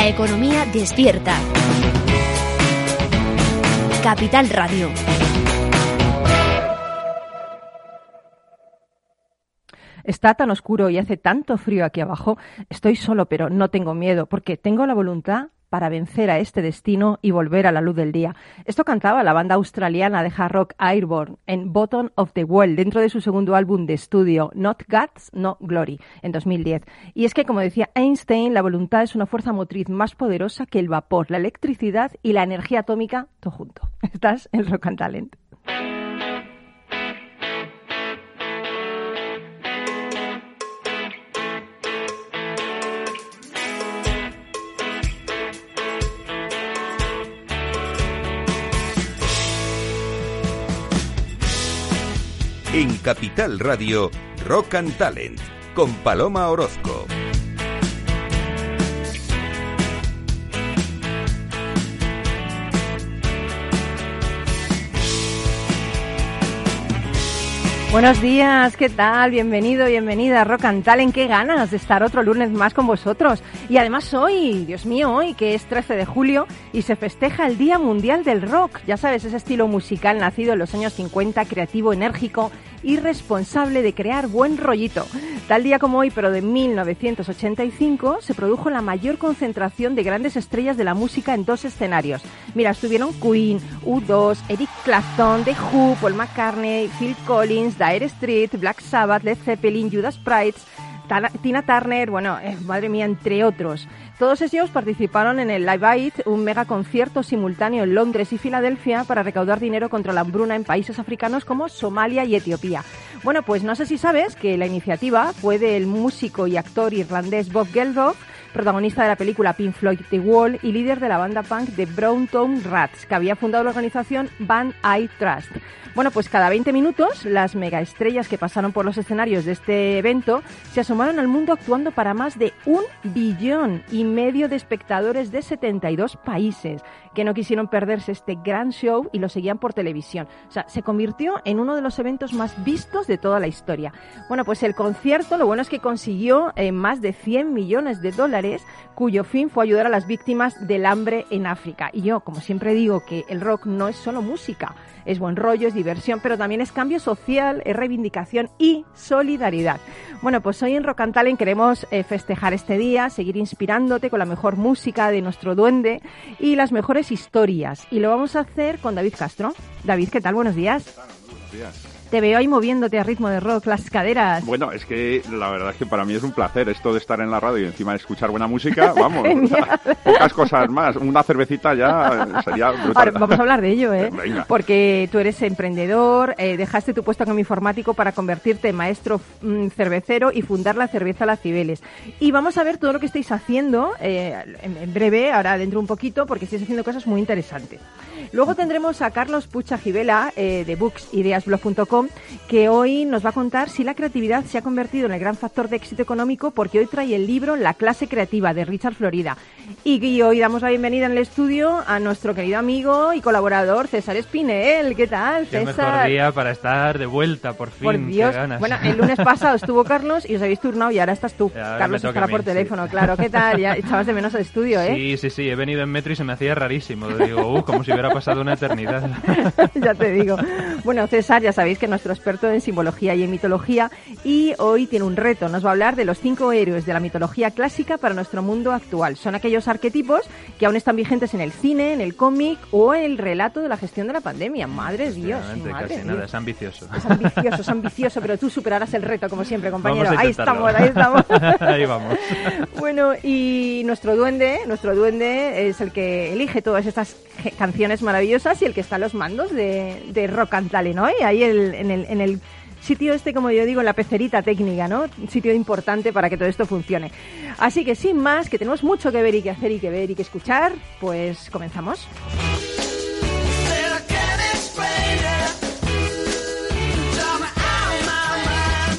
La economía despierta. Capital Radio. Está tan oscuro y hace tanto frío aquí abajo. Estoy solo, pero no tengo miedo, porque tengo la voluntad para vencer a este destino y volver a la luz del día. Esto cantaba la banda australiana de hard rock Airborne en Bottom of the World dentro de su segundo álbum de estudio Not Guts, No Glory en 2010. Y es que, como decía Einstein, la voluntad es una fuerza motriz más poderosa que el vapor, la electricidad y la energía atómica, todo junto. Estás en Rock and Talent. En Capital Radio, Rock and Talent, con Paloma Orozco. Buenos días, ¿qué tal? Bienvenido, bienvenida a Rock and Talent. Qué ganas de estar otro lunes más con vosotros. Y además hoy, Dios mío, hoy que es 13 de julio y se festeja el Día Mundial del Rock. Ya sabes, ese estilo musical nacido en los años 50, creativo, enérgico y responsable de crear buen rollito. Tal día como hoy, pero de 1985, se produjo la mayor concentración de grandes estrellas de la música en dos escenarios. Mira, estuvieron Queen, U2, Eric Clapton, The Who, Paul McCartney, Phil Collins, Dire Street, Black Sabbath, Led Zeppelin, Judas Priest, Tina Turner, bueno, eh, madre mía, entre otros. Todos ellos participaron en el Live Aid, un mega concierto simultáneo en Londres y Filadelfia para recaudar dinero contra la hambruna en países africanos como Somalia y Etiopía. Bueno, pues no sé si sabes que la iniciativa fue del músico y actor irlandés Bob Geldof, protagonista de la película Pink Floyd The Wall y líder de la banda punk de Brown Town Rats, que había fundado la organización Band I Trust. Bueno, pues cada 20 minutos las megaestrellas que pasaron por los escenarios de este evento se asomaron al mundo actuando para más de un billón y medio de espectadores de 72 países que no quisieron perderse este gran show y lo seguían por televisión. O sea, se convirtió en uno de los eventos más vistos de toda la historia. Bueno, pues el concierto, lo bueno es que consiguió eh, más de 100 millones de dólares, cuyo fin fue ayudar a las víctimas del hambre en África. Y yo, como siempre digo, que el rock no es solo música, es buen rollo, es diversión, pero también es cambio social, es reivindicación y solidaridad. Bueno, pues hoy en Rock queremos eh, festejar este día, seguir inspirándote con la mejor música de nuestro duende y las mejores historias. Y lo vamos a hacer con David Castro. David, ¿qué tal? Buenos días. Buenos días. Te veo ahí moviéndote a ritmo de rock, las caderas. Bueno, es que la verdad es que para mí es un placer esto de estar en la radio y encima de escuchar buena música. Vamos, pocas cosas más. Una cervecita ya sería brutal. vamos a hablar de ello, ¿eh? Porque tú eres emprendedor, eh, dejaste tu puesto como informático para convertirte en maestro mm, cervecero y fundar la cerveza Las Cibeles. Y vamos a ver todo lo que estáis haciendo eh, en, breve, ahora dentro un poquito, porque estáis haciendo cosas muy interesantes. Luego tendremos a Carlos Pucha Givela eh, de booksideasblog.com que hoy nos va a contar si la creatividad se ha convertido en el gran factor de éxito económico porque hoy trae el libro La clase creativa de Richard Florida. Y, hoy damos la bienvenida en el estudio a nuestro querido amigo y colaborador César Espinel. ¿Qué tal, César? Qué mejor día para estar de vuelta, por fin. Por Dios. Bueno, el lunes pasado estuvo Carlos y os habéis turnado y ahora estás tú. Carlos estará por teléfono, claro. ¿Qué tal? Ya echabas de menos el estudio, ¿eh? Sí, sí, sí. He venido en metro y se me hacía rarísimo. Digo, uh, como si hubiera pasado una eternidad. ya te digo. Bueno, César, ya sabéis que nuestro experto en simbología y en mitología y hoy tiene un reto. Nos va a hablar de los cinco héroes de la mitología clásica para nuestro mundo actual. Son aquellos arquetipos que aún están vigentes en el cine, en el cómic o en el relato de la gestión de la pandemia. Madre Dios. Madre Nada, es ambicioso. Es ambicioso, es ambicioso, pero tú superarás el reto como siempre, compañero. Ahí estamos, ahí estamos. ahí vamos. bueno, y nuestro duende, nuestro duende es el que elige todas estas canciones maravillosas y el que está a los mandos de, de Rock and Talent hoy, ahí en, el, en el sitio este, como yo digo, en la pecerita técnica, ¿no? Un sitio importante para que todo esto funcione. Así que sin más, que tenemos mucho que ver y que hacer y que ver y que escuchar, pues comenzamos.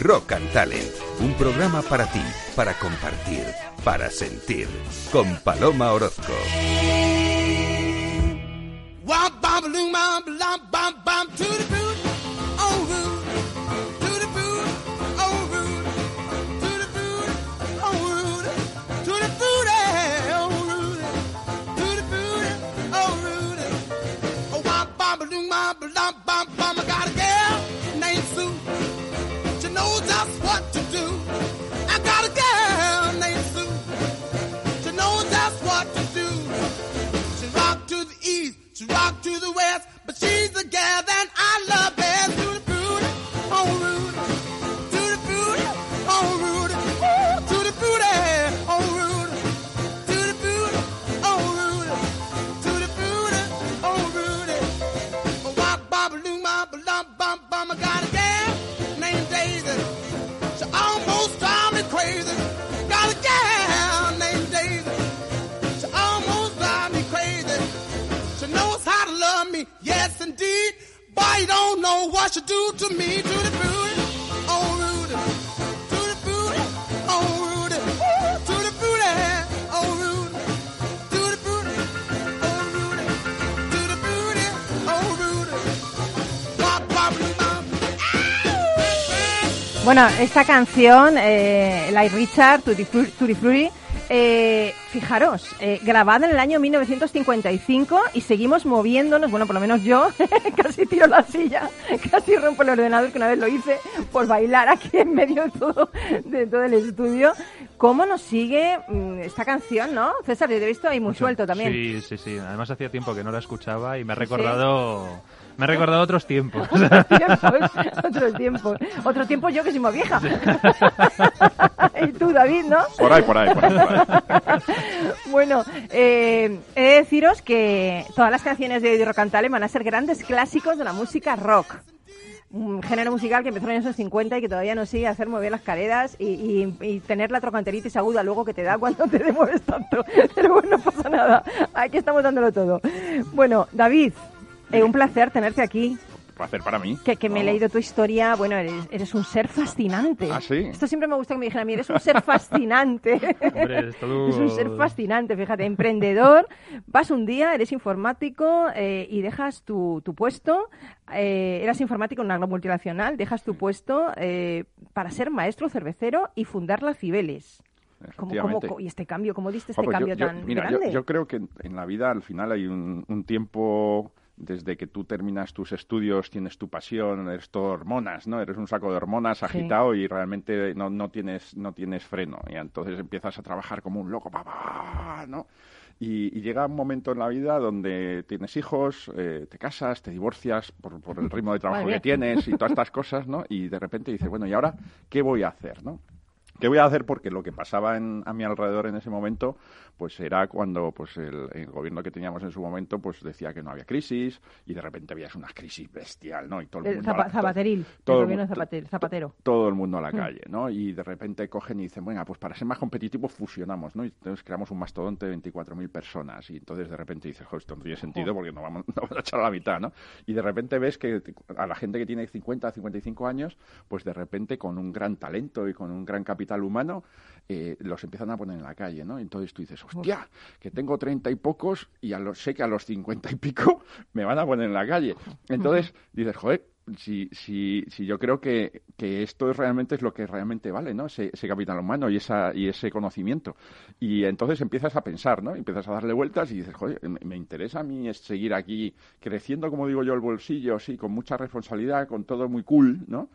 Rock and Talent, un programa para ti, para compartir, para sentir, con Paloma Orozco. Bueno, esta canción, eh, Like Richard, Tutti Fru- Tutti Frutti, eh, fijaros, eh, grabada en el año 1955 y seguimos moviéndonos, bueno, por lo menos yo, casi tiro la silla, casi rompo el ordenador, que una vez lo hice, por bailar aquí en medio de todo, de todo el estudio. ¿Cómo nos sigue mm, esta canción, no? César, te he visto ahí muy suelto también. Sí, sí, sí. Además hacía tiempo que no la escuchaba y me ha recordado... Me ha recordado otros tiempos. tiempos, otros tiempos. Otro tiempo yo que soy más vieja. y tú, David, ¿no? Por ahí, por ahí, por ahí. por ahí. Bueno, eh, he de deciros que todas las canciones de Eddie Rocantale van a ser grandes clásicos de la música rock. Un género musical que empezó en los años 50 y que todavía nos sigue a hacer mover las careras y, y- y tener la trocanteritis aguda luego que te da cuando te demueves tanto. Pero bueno, no pasa nada. Aquí estamos dándolo todo. Bueno, David, eh, un placer tenerte aquí. Placer para mí. Que, que me he leído tu historia. Bueno, eres, eres un ser fascinante. ¿Ah, sí? Esto siempre me gusta que me dijeran a mí, eres un ser fascinante. Hombre, es todo- Es un ser fascinante, fíjate, emprendedor. Vas un día, eres informático eh, y dejas tu, tu puesto. eh, eras informático en una gran multinacional, dejas tu puesto eh, para ser maestro cervecero y fundar la Cibeles. ¿Cómo, y este cambio, cómo diste este pues yo- cambio yo- tan mira, yo- grande? Yo, creo que en, en la vida al final hay un, un tiempo desde que tú terminas tus estudios, tienes tu pasión, eres todo hormonas, ¿no? Eres un saco de hormonas agitado y realmente no, no tienes no tienes freno. Y entonces empiezas a trabajar como un loco, pa, pa, ¿no? Y, y llega un momento en la vida donde tienes hijos, eh, te casas, te divorcias por, por el ritmo de trabajo que tienes y todas estas cosas, ¿no? Y de repente dices, bueno, ¿y ahora qué voy a hacer, no? ¿Qué voy a hacer? Porque lo que pasaba en- a mi alrededor en ese momento, pues era cuando pues el, el gobierno que teníamos en su momento, pues decía que no había crisis y de repente habías una crisis bestial, ¿no? Y todo el El mundo a zapa- la- zapateril, todo el gobierno mu- zapater- zapatero. todo el mundo a la Mm. calle, ¿no? Y de repente cogen y dicen, venga, pues para ser más competitivos fusionamos, ¿no? Y entonces creamos un mastodonte de 24.000 personas y entonces de repente dices, joder, esto no tiene sentido porque no vamos, no vamos a echar a la mitad, ¿no? Y de repente ves que a la gente que tiene 50, 55 años, pues de repente con un gran talento y con un gran capital humano, eh, los empiezan a poner en la calle, ¿no? Entonces tú dices, hostia, que tengo treinta y pocos y a los, sé que a los cincuenta y pico me van a poner en la calle. Entonces dices, joder, si, si, si yo creo que, que esto es realmente es lo que realmente vale, ¿no? Ese, ese capital humano y, esa, y ese conocimiento. Y entonces empiezas a pensar, ¿no? Empiezas a darle vueltas y dices, joder, me, me interesa a mí es seguir aquí creciendo, como digo yo, el bolsillo, sí, con mucha responsabilidad, con todo muy cool, ¿no?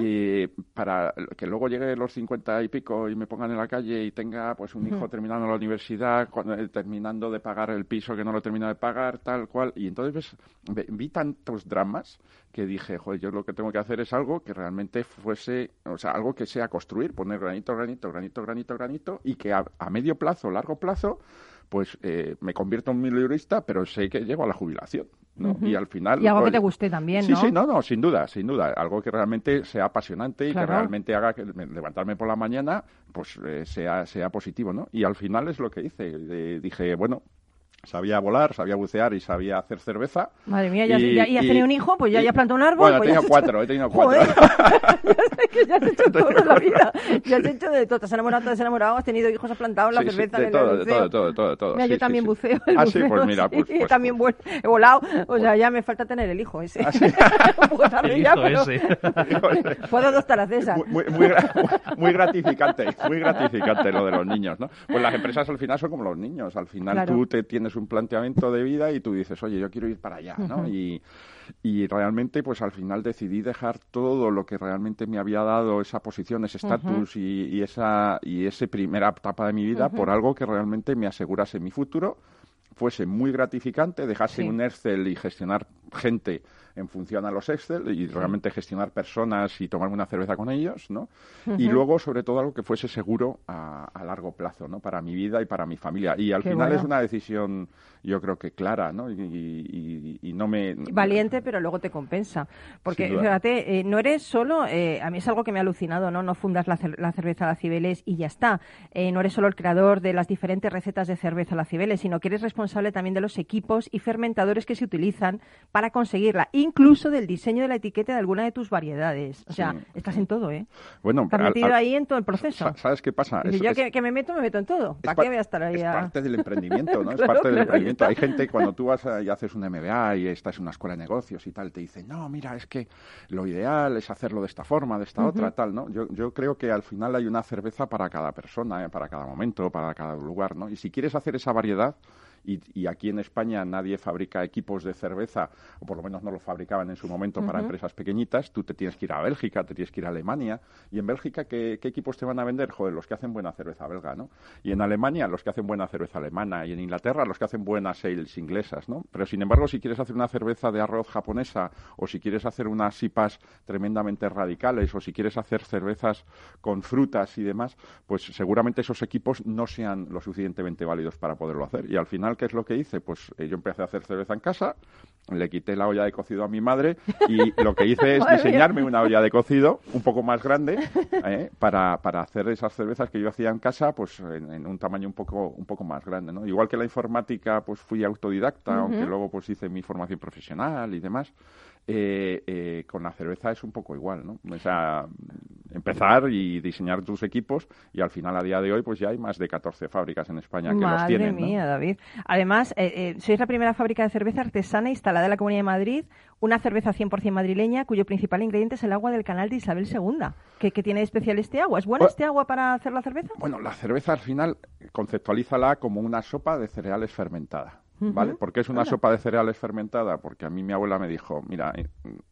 Y para que luego llegue los cincuenta y pico y me pongan en la calle y tenga pues un hijo terminando la universidad, cuando- eh, terminando de pagar el piso que no lo termina de pagar, tal cual. Y entonces ves, ve- vi tantos dramas que dije, joder, yo lo que tengo que hacer es algo que realmente fuese, o sea, algo que sea construir, poner granito, granito, granito, granito, granito, y que a, a medio plazo, largo plazo, pues eh, me convierto en milurista, pero sé que llego a la jubilación, ¿no? Y al final... Y algo que pues, te guste también, Sí, ¿no? sí, no, no, sin duda, sin duda. Algo que realmente sea apasionante y Claro. que realmente haga que me- levantarme por la mañana, pues eh, sea, sea positivo, ¿no? Y al final es lo que hice. Eh, dije, bueno, sabía volar, sabía bucear y sabía hacer cerveza. Madre mía, ya, Y- ya, ya has y- tenido un hijo, pues ya, y- ya has plantado un árbol. Bueno, he pues ya tenido cuatro, he tenido cuatro. Joder, ya que has hecho todo en la vida. Ya has hecho de todo. Te has enamorado, te has enamorado, has tenido hijos, has plantado la Sí, sí, cerveza, de en el todo, de buceo. todo, de todo, de todo, de todo. Mira, Sí, yo sí, también sí. buceo. el Ah, sí, pues buceo, mira, pues, sí, pues- también vuel- he volado. O sea, ya me falta tener el hijo ese. un poco tarde El ya, hijo pero ese. puedo adoptar a César. Muy, muy, muy gra- muy gratificante, muy gratificante lo de los niños, ¿no? Pues las empresas al final son como los niños. Al final tú te tienes un planteamiento de vida y tú dices, oye, yo quiero ir para allá, ¿no? Y, Y realmente, pues al final decidí dejar todo lo que realmente me había dado esa posición, ese estatus y, y esa y ese primera etapa de mi vida por algo que realmente me asegurase mi futuro fuese muy gratificante, dejase Sí. un Excel y gestionar gente en función a los Excel y realmente gestionar personas y tomarme una cerveza con ellos, ¿no? Y luego, sobre todo, algo que fuese seguro a, a largo plazo, ¿no? Para mi vida y para mi familia. Y al Qué final bueno. es una decisión, yo creo que clara, ¿no? Y, y- y no me... Valiente, pero luego te compensa. Porque, fíjate, eh, no eres solo, eh, a mí es algo que me ha alucinado, ¿no? No fundas la, cer- la cerveza La Cibeles y ya está. Eh, no eres solo el creador de las diferentes recetas de cerveza La Cibeles, sino que eres responsable también de los equipos y fermentadores que se utilizan para conseguirla, incluso del diseño de la etiqueta de alguna de tus variedades. O sea, Sí, estás en todo, ¿eh? Bueno, Estás metido al- ahí en todo el proceso. sa- ¿Sabes qué pasa? Es- yo es- que, que me meto, me meto en todo. ¿Para par- qué voy a estar ahí Es a- parte del emprendimiento, ¿no? es parte del claro, emprendimiento. Hay gente, cuando tú vas a- y haces un MBA y estás en una escuela de negocios y tal, te dicen, no, mira, es que lo ideal es hacerlo de esta forma, de esta otra, tal, ¿no? Yo, yo creo que al final hay una cerveza para cada persona, ¿eh? para cada momento, para cada lugar, ¿no? Y si quieres hacer esa variedad, y, y aquí en España nadie fabrica equipos de cerveza, o por lo menos no lo fabricaban en su momento para empresas pequeñitas, tú te tienes que ir a Bélgica, te tienes que ir a Alemania, y en Bélgica, ¿qué, qué equipos te van a vender? Joder, los que hacen buena cerveza belga, ¿no? Y en Alemania, los que hacen buena cerveza alemana, y en Inglaterra, los que hacen buenas ales inglesas, ¿no? Pero sin embargo, si quieres hacer una cerveza de arroz japonesa, o si quieres hacer unas sipas tremendamente radicales, o si quieres hacer cervezas con frutas y demás, pues seguramente esos equipos no sean lo suficientemente válidos para poderlo hacer. Y al final, ¿qué es lo que hice? Pues eh, yo empecé a hacer cerveza en casa, le quité la olla de cocido a mi madre y lo que hice es diseñarme una olla de cocido un poco más grande ¿eh? para, para hacer esas cervezas que yo hacía en casa pues en, en un tamaño un poco un poco más grande ¿no? igual que la informática pues fui autodidacta aunque luego pues hice mi formación profesional y demás eh, eh, con la cerveza es un poco igual, ¿no? O sea, empezar y diseñar tus equipos y al final a día de hoy pues ya hay más de 14 fábricas en España que los Madre tienen, ¿no? mía, David. Además, eh, eh, sois la primera fábrica de cerveza artesana instalada en la Comunidad de Madrid, una cerveza 100% madrileña cuyo principal ingrediente es el agua del canal de Isabel II. ¿Qué, qué tiene de especial este agua? ¿Es buena Oh. este agua para hacer la cerveza? Bueno, la cerveza al final conceptualízala como una sopa de cereales fermentada. ¿Vale? ¿Por qué es una sopa de cereales fermentada? Porque a mí mi abuela me dijo, mira, eh,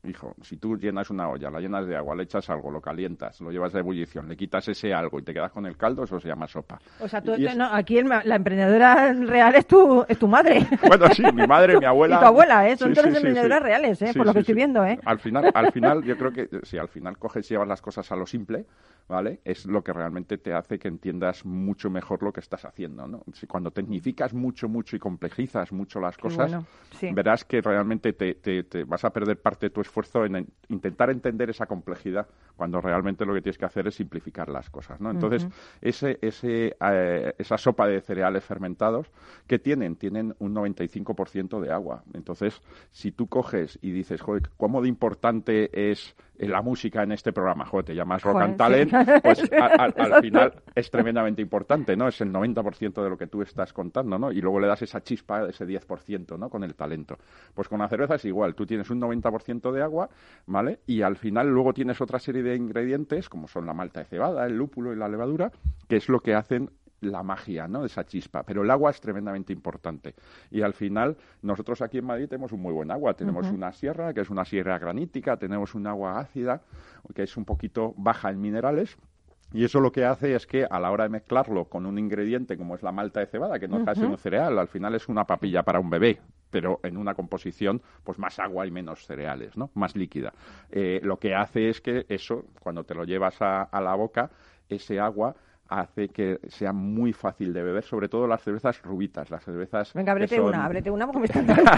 hijo, si tú llenas una olla, la llenas de agua, le echas algo, lo calientas, lo llevas a ebullición, le quitas ese algo y te quedas con el caldo, eso se llama sopa. O sea, tú- Y es- no, aquí el la emprendedora real es tu, es tu madre. Bueno, sí, mi madre, mi abuela. Y tu abuela, ¿eh? Son Sí, todas sí, emprendedoras sí. reales, ¿eh? Por lo que estoy viendo, ¿eh? Al final, al final, yo creo que si al final coges y llevas las cosas a lo simple, ¿vale? Es lo que realmente te hace que entiendas mucho mejor lo que estás haciendo, ¿no? Si cuando tecnificas mucho, mucho y complejizas mucho las cosas, bueno, sí. verás que realmente te, te- te vas a perder parte de tu esfuerzo en en intentar entender esa complejidad, cuando realmente lo que tienes que hacer es simplificar las cosas, ¿no? Entonces, ese, ese, eh, esa sopa de cereales fermentados, ¿qué tienen? Tienen un 95% de agua. Entonces, si tú coges y dices, joder, ¿cómo de importante es la música en este programa? Joder, te llamas Rock Joder, and Talent, sí. pues a- a- al final es tremendamente importante, ¿no? Es el 90% de lo que tú estás contando, ¿no? Y luego le das esa chispa, ese 10%, ¿no? Con el talento. Pues con la cerveza es igual, tú tienes un 90% de agua, ¿vale? Y al final luego tienes otra serie de ingredientes, como son la malta de cebada, el lúpulo y la levadura, que es lo que hacen la magia, ¿no? Esa chispa. Pero el agua es tremendamente importante. Y al final, nosotros aquí en Madrid tenemos un muy buen agua. Tenemos una sierra, que es una sierra granítica, tenemos un agua ácida, que es un poquito baja en minerales, y eso lo que hace es que a la hora de mezclarlo con un ingrediente como es la malta de cebada, que no deja de ser un cereal, al final es una papilla para un bebé, pero en una composición pues más agua y menos cereales, ¿no? Más líquida. Eh, lo que hace es que eso, cuando te lo llevas a, a la boca, ese agua hace que sea muy fácil de beber, sobre todo las cervezas rubitas, las cervezas Venga, ábrete son- una, ábrete una porque me están dando.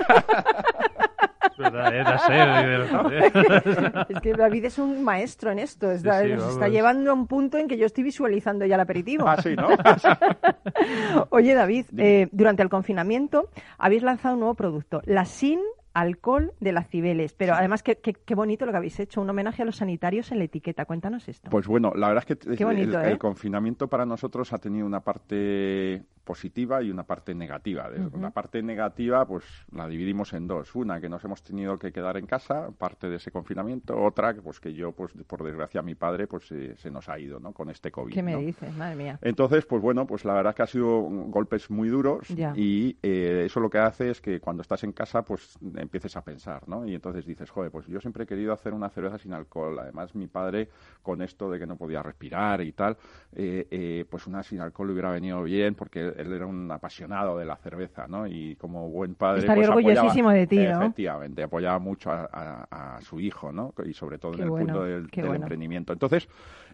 Es verdad, ¿eh? Sed. Es que David es un maestro en esto. Está, Sí, sí, nos está llevando a un punto en que yo estoy visualizando ya el aperitivo. Ah, sí, ¿no? Oye, David, eh, durante el confinamiento habéis lanzado un nuevo producto, la sin alcohol de las Cibeles. Pero además, qué, qué- qué bonito lo que habéis hecho, un homenaje a los sanitarios en la etiqueta. Cuéntanos esto. Pues bueno, la verdad es que bonito, el, ¿eh? el confinamiento para nosotros ha tenido una parte positiva y una parte negativa. De- La parte negativa, pues la dividimos en dos. Una, que nos hemos tenido que quedar en casa, parte de ese confinamiento. Otra, pues que yo, pues por desgracia, mi padre, pues eh, se nos ha ido, ¿no? Con este COVID. ¿Qué me ¿no? dices? Madre mía. Entonces, pues bueno, pues la verdad es que ha sido golpes muy duros Ya. y eh, eso lo que hace es que cuando estás en casa, pues empieces a pensar, ¿no? Y entonces dices, joder, pues yo siempre he querido hacer una cerveza sin alcohol. Además, mi padre, con esto de que no podía respirar y tal, eh, eh, pues una sin alcohol le hubiera venido bien porque él era un apasionado de la cerveza, ¿no? Y como buen padre, Estaría pues apoyaba- orgullosísimo de ti, ¿no? Efectivamente, apoyaba mucho a, a- a su hijo, ¿no? Y sobre todo Qué en el bueno, punto del, qué del bueno. emprendimiento. Entonces,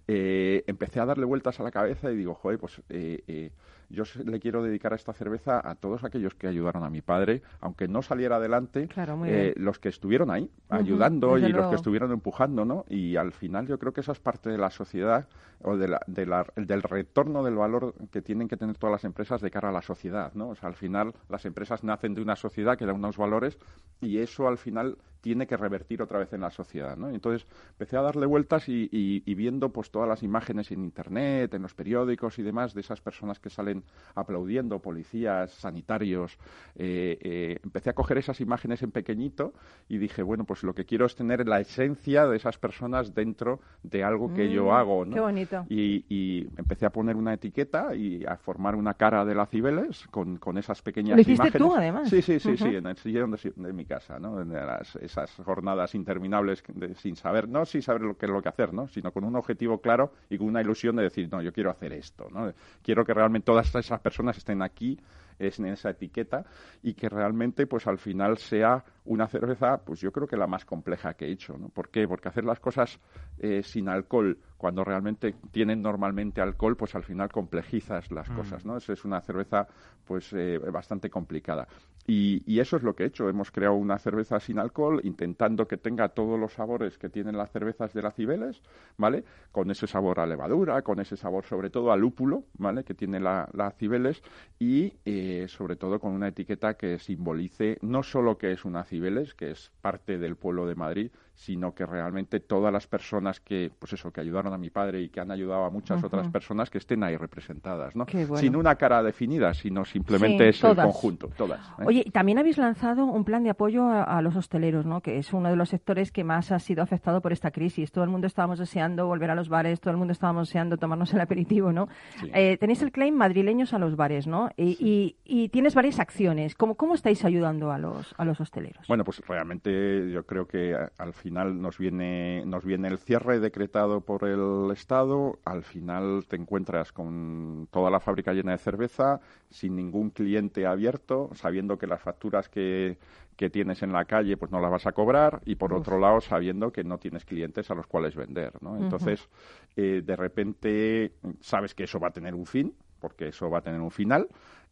eh, empecé a darle vueltas a la cabeza y digo, joder, pues eh, eh, yo le quiero dedicar a esta cerveza a todos aquellos que ayudaron a mi padre, aunque no saliera adelante, Claro, eh, los que estuvieron ahí, ayudando y los que estuvieron empujando, ¿no? Y al final yo creo que eso es parte de la sociedad o de la, de la- del retorno del valor que tienen que tener todas las empresas de cara a la sociedad, ¿no? O sea, al final las empresas nacen de una sociedad que da unos valores y eso al final tiene que revertir otra vez en la sociedad, ¿no? Entonces empecé a darle vueltas y, y- y viendo pues todas las imágenes en internet, en los periódicos y demás de esas personas que salen aplaudiendo, policías, sanitarios, eh, eh, empecé a coger esas imágenes en pequeñito y dije, bueno, pues lo que quiero es tener la esencia de esas personas dentro de algo que yo Mm, hago, ¿no? qué bonito. Y, y empecé a poner una etiqueta y a formar una cara de la Cibeles con, con esas pequeñas Lo hiciste imágenes. tú, además. Sí, sí, sí, Ujú. sí, en el sillón de, de mi casa, ¿no? En las- esas jornadas interminables de- sin saber, no sin saber lo que es lo que hacer, ¿no? Sino con un objetivo claro y con una ilusión de decir, no, yo quiero hacer esto, ¿no? Quiero que realmente todas esas personas estén aquí es en esa etiqueta y que realmente pues al final sea una cerveza pues yo creo que la más compleja que he hecho ¿no? ¿por qué? porque hacer las cosas eh, sin alcohol cuando realmente tienen normalmente alcohol pues al final complejizas las cosas ¿no? es, es una cerveza pues eh, bastante complicada y, y eso es lo que he hecho hemos creado una cerveza sin alcohol intentando que tenga todos los sabores que tienen las cervezas de la Cibeles ¿vale? con ese sabor a levadura con ese sabor sobre todo a lúpulo ¿vale? que tiene la, la Cibeles y eh, sobre todo con una etiqueta que simbolice no solo que es una Cibeles, que es parte del pueblo de Madrid, sino que realmente todas las personas que, pues eso, que ayudaron a mi padre y que han ayudado a muchas otras personas que estén ahí representadas, ¿no? Bueno. Sin una cara definida, sino simplemente Sí, es el conjunto, todas. ¿eh? Oye, también habéis lanzado un plan de apoyo a, a los hosteleros, ¿no? Que es uno de los sectores que más ha sido afectado por esta crisis. Todo el mundo estábamos deseando volver a los bares, todo el mundo estábamos deseando tomarnos el aperitivo, ¿no? Sí. Eh, tenéis el claim madrileños a los bares, ¿no? Y, y- y tienes varias acciones. ¿Cómo, cómo estáis ayudando a los, a los hosteleros? Bueno, pues realmente yo creo que al final nos viene, nos viene el cierre decretado por el Estado, al final te encuentras con toda la fábrica llena de cerveza, sin ningún cliente abierto, sabiendo que las facturas que, que tienes en la calle pues no las vas a cobrar y por otro lado sabiendo que no tienes clientes a los cuales vender, ¿no? Entonces, eh, de repente sabes que eso va a tener un fin, porque eso va a tener un final.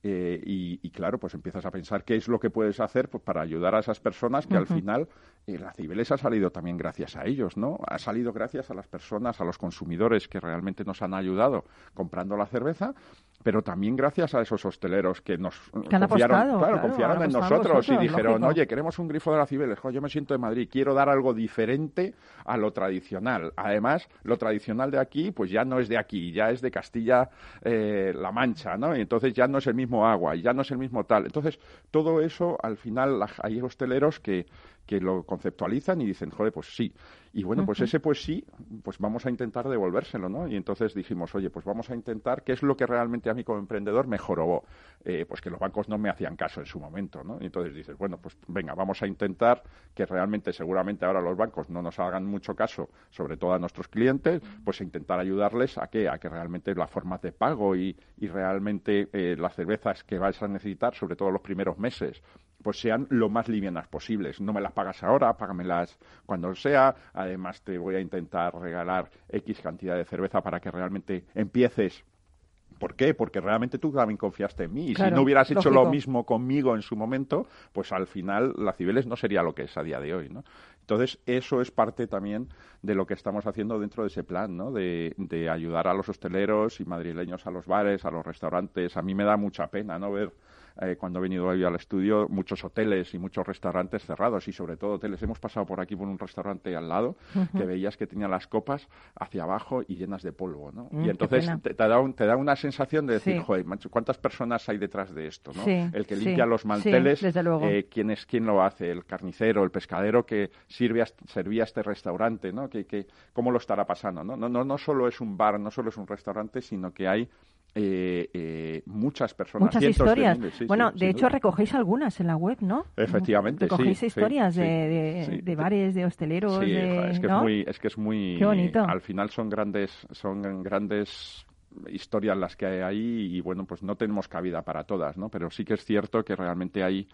Eh, y, y claro, pues empiezas a pensar qué es lo que puedes hacer pues, para ayudar a esas personas que al final eh, la Cibeles ha salido también gracias a ellos, ¿no? Ha salido gracias a las personas, a los consumidores que realmente nos han ayudado comprando la cerveza, pero también gracias a esos hosteleros que nos Que confiaron, apostado, claro, claro, confiaron en nosotros y dijeron, lógico. oye, queremos un grifo de la Cibeles, jo, yo me siento de Madrid, quiero dar algo diferente a lo tradicional. Además, lo tradicional de aquí, pues ya no es de aquí, ya es de Castilla-La Mancha, ¿no? Y entonces ya no es el mismo agua, y ya no es el mismo tal. Entonces, todo eso, al final, la- hay hosteleros que, que lo conceptualizan y dicen, joder, pues sí. Y bueno, pues ese pues sí, pues vamos a intentar devolvérselo, ¿no? Y entonces dijimos, oye, pues vamos a intentar, ¿qué es lo que realmente a mí como emprendedor me jorobó? Eh, pues que los bancos no me hacían caso en su momento, ¿no? Y entonces dices, bueno, pues venga, vamos a intentar que realmente, seguramente ahora los bancos no nos hagan mucho caso, sobre todo a nuestros clientes, pues a intentar ayudarles a que, a que realmente las formas de pago y, y realmente eh, las cervezas que vais a necesitar, sobre todo los primeros meses, pues sean lo más livianas posibles. No me las pagas ahora, págamelas cuando sea. Además, te voy a intentar regalar X cantidad de cerveza para que realmente empieces. ¿Por qué? Porque realmente tú también confiaste en mí. Y Claro, si no hubieras hecho lógico. lo mismo conmigo en su momento, pues al final la Cibeles no sería lo que es a día de hoy, ¿no? Entonces, eso es parte también de lo que estamos haciendo dentro de ese plan, ¿no? De, de ayudar a los hosteleros y madrileños a los bares, a los restaurantes. A mí me da mucha pena, ¿no? Ver eh, cuando he venido hoy al estudio, muchos hoteles y muchos restaurantes cerrados y sobre todo hoteles. Hemos pasado por aquí por un restaurante al lado que veías que tenía las copas hacia abajo y llenas de polvo, ¿no? Mm, y entonces te, te da un- te da una sensación de decir, Sí. joder, ¿cuántas personas hay detrás de esto, no? Sí, El que sí, limpia los manteles, eh, ¿quién es quién lo hace? El carnicero, el pescadero que sirve a- servía a este restaurante, ¿no? Que, que, ¿Cómo lo estará pasando? ¿no? No, no, no solo es un bar, no solo es un restaurante, sino que hay eh, eh, muchas personas. Muchas de historias. miles, sí, bueno, sí, de hecho duda. recogéis algunas en la web, ¿no? Efectivamente, Recogéis sí, historias de, de- de bares, de hosteleros, de, es que ¿no? es muy, es que es muy, Qué bonito. al final son grandes, son grandes historias las que hay ahí y bueno, pues no tenemos cabida para todas, ¿no? Pero sí que es cierto que realmente hay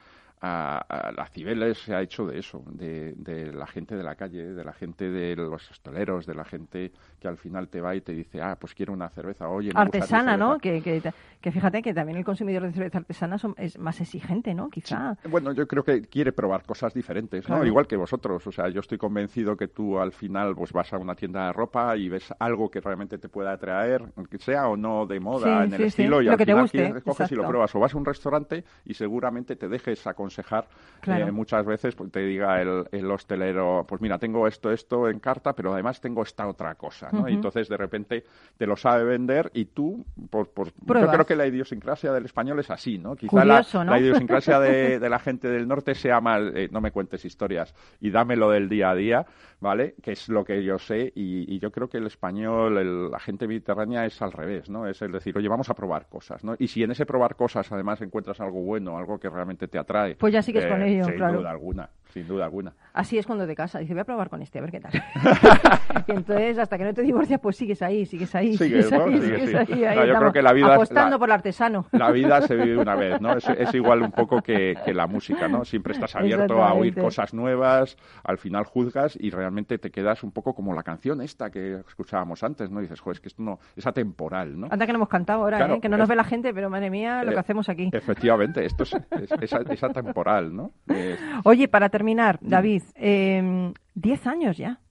a, a la Cibeles se ha hecho de eso, de, de la gente de la calle, de la gente de los hosteleros, de la gente que al final te va y te dice, ah, pues quiero una cerveza, oye, me gusta artesana, ¿no? cerveza". Que, que, que fíjate que también el consumidor de cerveza artesana son- es más exigente, ¿no? Quizá. Bueno, yo creo que quiere probar cosas diferentes, ¿no? Claro. Igual que vosotros. O sea, yo estoy convencido que tú al final pues vas a una tienda de ropa y ves algo que realmente te pueda atraer, que sea o no de moda Sí, en el sí, estilo, y Lo al que te final guste, coges y lo pruebas. O vas a un restaurante y seguramente te dejes aconsejar Claro. eh, muchas veces, pues, te diga el, el hostelero, pues mira, tengo esto, esto en carta, pero además tengo esta otra cosa, ¿no? Y entonces de repente te lo sabe vender y tú, por, por- yo Pruebas. creo que la idiosincrasia del español es así, ¿no? Quizá la, Curioso, ¿no? la idiosincrasia de, de la gente del norte sea más, eh, no me cuentes historias y dámelo del día a día, ¿vale? Que es lo que yo sé y, y yo creo que el español, el- la gente mediterránea es al revés, ¿no? Es el decir, oye, vamos a probar cosas, ¿no? Y si en ese probar cosas además encuentras algo bueno, algo que realmente te atrae. Pues ya sigues con ello, sin claro. duda alguna, sin duda alguna. Así es cuando te casas. Dice, voy a probar con este, a ver qué tal. y entonces, hasta que no te divorcias, pues sigues ahí, sigues ahí, Sigues, sigues ¿no? ahí, Sigues, sigues sí. ahí, No, ahí yo creo que la vida apostando la- por el artesano. La vida se vive una vez, ¿no? Es, es igual un poco que, que la música, ¿no? Siempre estás abierto a oír cosas nuevas, al final juzgas y realmente te quedas un poco como la canción esta que escuchábamos antes, ¿no? Y dices, joder, es que esto no, es atemporal, ¿no? Anda que no hemos cantado ahora, Claro, ¿eh? que no nos es- ve la gente, pero madre mía, lo Eh, que hacemos aquí. Efectivamente, esto es, es, es, atemporal, ¿no? Oye, para terminar, David, eh, 10 años ya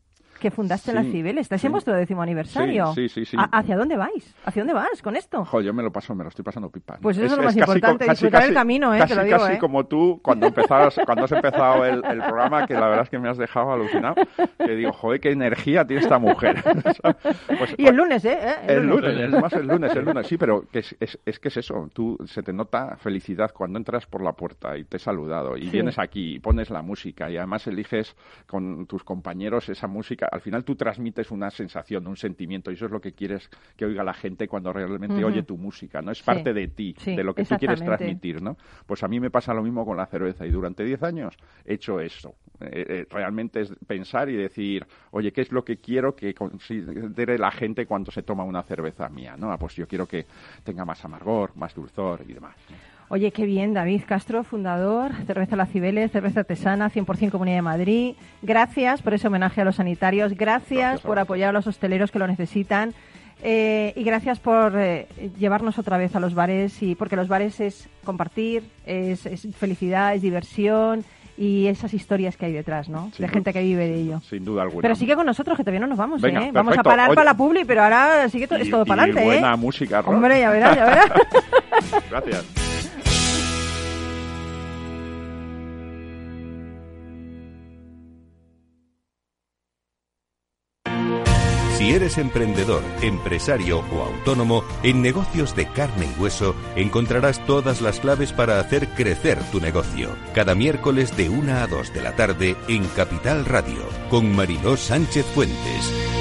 que fundaste la Sí, Cibeles. Estáis sí. en vuestro décimo aniversario. Sí, sí, sí, sí. ¿A- ¿Hacia dónde vais? ¿Hacia dónde vas con esto? Jo, yo me lo paso, me lo estoy pasando pipa. Pues eso es lo más casi importante, co- disfrutar el camino, ¿eh? Casi, Te lo digo, casi ¿eh? como tú cuando empezabas, cuando has empezado el, el programa, que la verdad es que me has dejado alucinado. Que digo, joder, qué energía tiene esta mujer. Pues, Y el lunes, ¿eh? ¿Eh? El lunes, es más el lunes, el lunes, sí, pero que es, es, es que es eso, tú se te nota felicidad cuando entras por la puerta y te he saludado y vienes aquí y pones la música y además eliges con tus compañeros esa música, al final tú transmites una sensación, un sentimiento y eso es lo que quieres que oiga la gente cuando realmente oye tu música, ¿no? Es Sí, parte de ti, sí, de lo que tú quieres transmitir, ¿no? Pues a mí me pasa lo mismo con la cerveza y durante 10 años he hecho eso. Eh, eh, realmente es pensar y decir, oye, ¿qué es lo que quiero que considere la gente cuando se toma una cerveza mía? ¿no? Ah, pues yo quiero que tenga más amargor, más dulzor y demás. ¿no? Oye, qué bien, David Castro, fundador, Cerveza La Cibeles, cerveza artesana, 100% Comunidad de Madrid. Gracias por ese homenaje a los sanitarios, gracias, por apoyar a los hosteleros que lo necesitan eh, y gracias por eh, llevarnos otra vez a los bares, y porque los bares es compartir, es, es felicidad, es diversión y esas historias que hay detrás, ¿no? Sin de gente que vive de ello. Sin duda alguna. Pero sigue con nosotros, que todavía no nos vamos, Venga, ¿eh? Vamos a parar Oye. para la publi, pero ahora sigue to- es Y- todo y para adelante, ¿eh? buena música, Ro. Hombre, ya verás, ya verás. Gracias. Eres emprendedor, empresario o autónomo, en negocios de carne y hueso encontrarás todas las claves para hacer crecer tu negocio. Cada miércoles de 1 a 2 de la tarde en Capital Radio, con Mariló Sánchez Fuentes.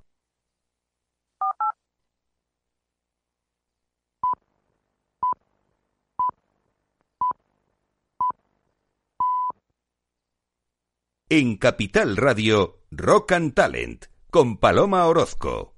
En Capital Radio, Rock and Talent, con Paloma Orozco.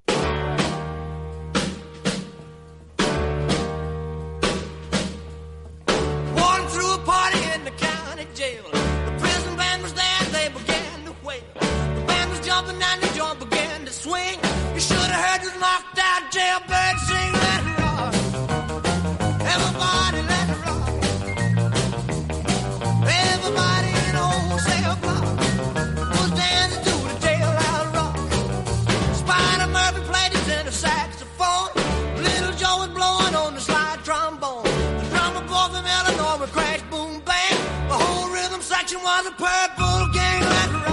I'm the purple gang like